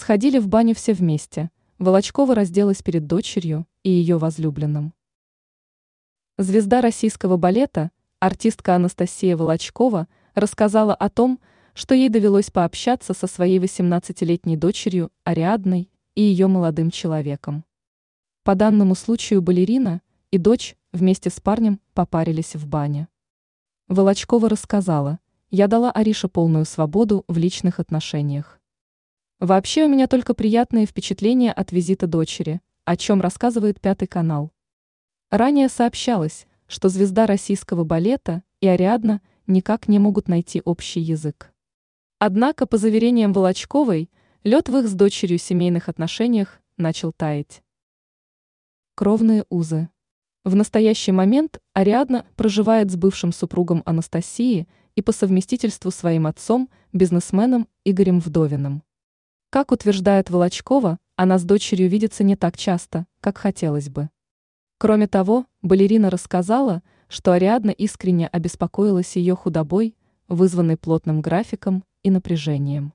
Сходили в баню все вместе. Волочкова разделась перед дочерью и ее возлюбленным. Звезда российского балета, артистка Анастасия Волочкова, рассказала о том, что ей довелось пообщаться со своей 18-летней дочерью Ариадной и ее молодым человеком. По данному случаю балерина и дочь вместе с парнем попарились в бане. Волочкова рассказала, я дала Арише полную свободу в личных отношениях. Вообще у меня только приятные впечатления от визита дочери, о чем рассказывает Пятый канал. Ранее сообщалось, что звезда российского балета и Ариадна никак не могут найти общий язык. Однако, по заверениям Волочковой, лед в их с дочерью семейных отношениях начал таять. Кровные узы. В настоящий момент Ариадна проживает с бывшим супругом Анастасии и по совместительству своим отцом, бизнесменом Игорем Вдовиным. Как утверждает Волочкова, она с дочерью видится не так часто, как хотелось бы. Кроме того, балерина рассказала, что Ариадна искренне обеспокоилась ее худобой, вызванной плотным графиком и напряжением.